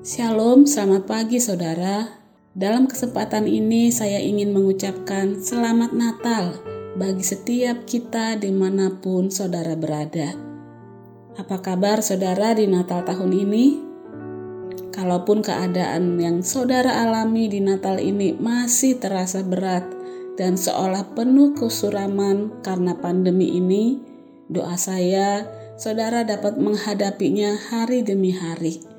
Shalom, selamat pagi saudara. Dalam kesempatan ini saya ingin mengucapkan selamat Natal bagi setiap kita di mana pun saudara berada. Apa kabar saudara di Natal tahun ini? Kalaupun keadaan yang saudara alami di Natal ini masih terasa berat dan seolah penuh kesuraman karena pandemi ini, doa saya saudara dapat menghadapinya hari demi hari.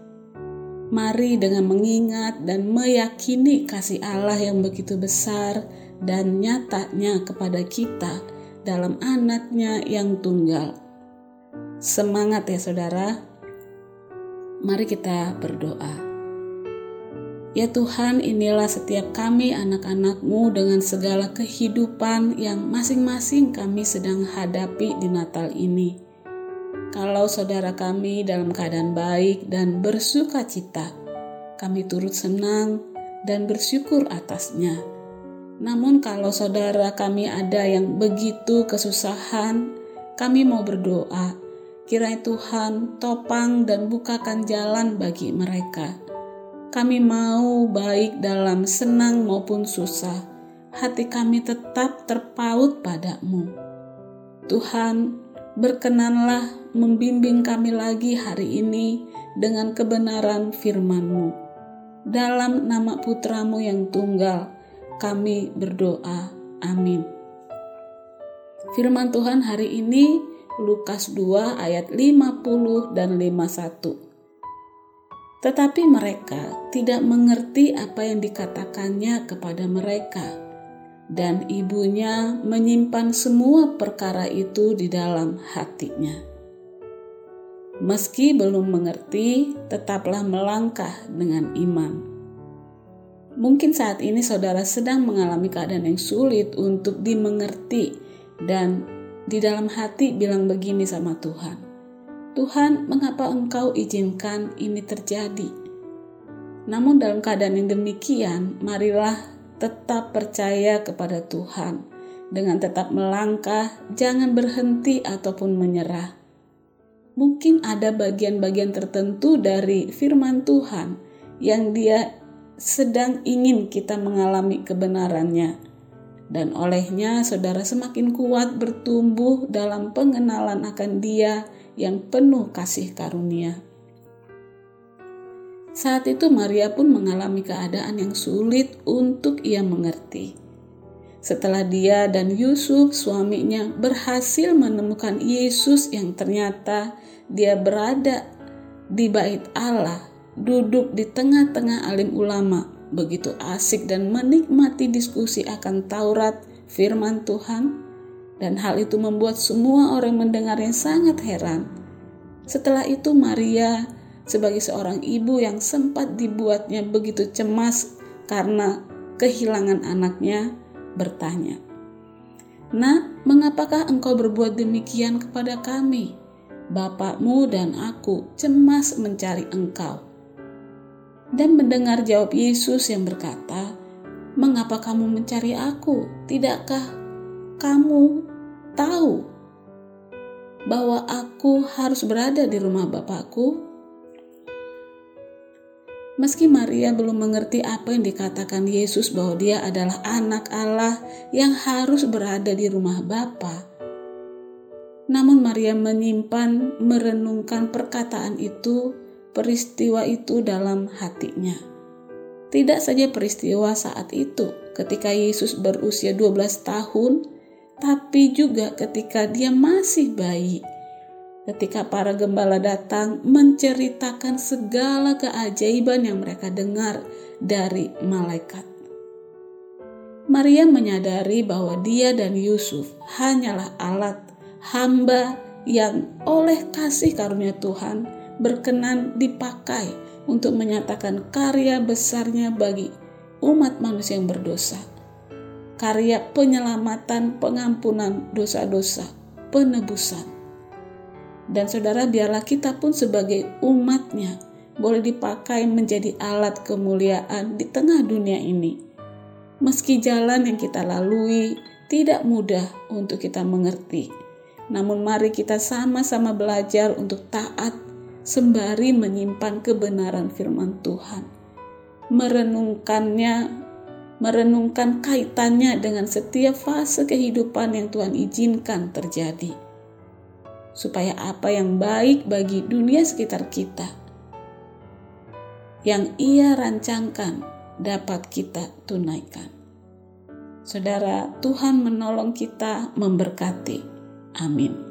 Mari dengan mengingat dan meyakini kasih Allah yang begitu besar dan nyatanya kepada kita dalam anaknya yang tunggal. Semangat ya saudara. Mari kita berdoa. Ya Tuhan, inilah setiap kami anak-anakmu dengan segala kehidupan yang masing-masing kami sedang hadapi di Natal ini. Kalau saudara kami dalam keadaan baik dan bersuka cita, kami turut senang dan bersyukur atasnya. Namun, kalau saudara kami ada yang begitu kesusahan, kami mau berdoa, kiranya Tuhan topang dan bukakan jalan bagi mereka. Kami mau baik dalam senang maupun susah, hati kami tetap terpaut padamu. Tuhan, berkenanlah membimbing kami lagi hari ini dengan kebenaran firman-Mu. Dalam nama putramu yang tunggal, kami berdoa. Amin. Firman Tuhan hari ini Lukas 2 ayat 50 dan 51. Tetapi mereka tidak mengerti apa yang dikatakannya kepada mereka dan ibunya menyimpan semua perkara itu di dalam hatinya. Meski belum mengerti, tetaplah melangkah dengan iman. Mungkin saat ini saudara sedang mengalami keadaan yang sulit untuk dimengerti dan di dalam hati bilang begini sama Tuhan. Tuhan, mengapa engkau izinkan ini terjadi? Namun dalam keadaan yang demikian, marilah tetap percaya kepada Tuhan dengan tetap melangkah, jangan berhenti ataupun menyerah mungkin ada bagian-bagian tertentu dari firman Tuhan yang dia sedang ingin kita mengalami kebenarannya. Dan olehnya saudara semakin kuat bertumbuh dalam pengenalan akan dia yang penuh kasih karunia. Saat itu Maria pun mengalami keadaan yang sulit untuk ia mengerti. Setelah dia dan Yusuf suaminya berhasil menemukan Yesus yang ternyata dia berada di bait Allah, duduk di tengah-tengah alim ulama, begitu asik dan menikmati diskusi akan Taurat, firman Tuhan, dan hal itu membuat semua orang mendengarnya sangat heran. Setelah itu Maria sebagai seorang ibu yang sempat dibuatnya begitu cemas karena kehilangan anaknya, bertanya, Nak, mengapakah engkau berbuat demikian kepada kami? Bapakmu dan aku cemas mencari engkau. Dan mendengar jawab Yesus yang berkata, Mengapa kamu mencari aku? Tidakkah kamu tahu bahwa aku harus berada di rumah Bapakku? Meski Maria belum mengerti apa yang dikatakan Yesus bahwa dia adalah anak Allah yang harus berada di rumah Bapa. Namun Maria menyimpan, merenungkan perkataan itu, peristiwa itu dalam hatinya. Tidak saja peristiwa saat itu ketika Yesus berusia 12 tahun, tapi juga ketika dia masih bayi ketika para gembala datang menceritakan segala keajaiban yang mereka dengar dari malaikat. Maria menyadari bahwa dia dan Yusuf hanyalah alat hamba yang oleh kasih karunia Tuhan berkenan dipakai untuk menyatakan karya besarnya bagi umat manusia yang berdosa. Karya penyelamatan, pengampunan dosa-dosa, penebusan dan saudara biarlah kita pun sebagai umatnya boleh dipakai menjadi alat kemuliaan di tengah dunia ini. Meski jalan yang kita lalui tidak mudah untuk kita mengerti. Namun mari kita sama-sama belajar untuk taat sembari menyimpan kebenaran firman Tuhan, merenungkannya, merenungkan kaitannya dengan setiap fase kehidupan yang Tuhan izinkan terjadi, supaya apa yang baik bagi dunia sekitar kita, yang Ia rancangkan, dapat kita tunaikan. Saudara, Tuhan menolong kita memberkati. Amin.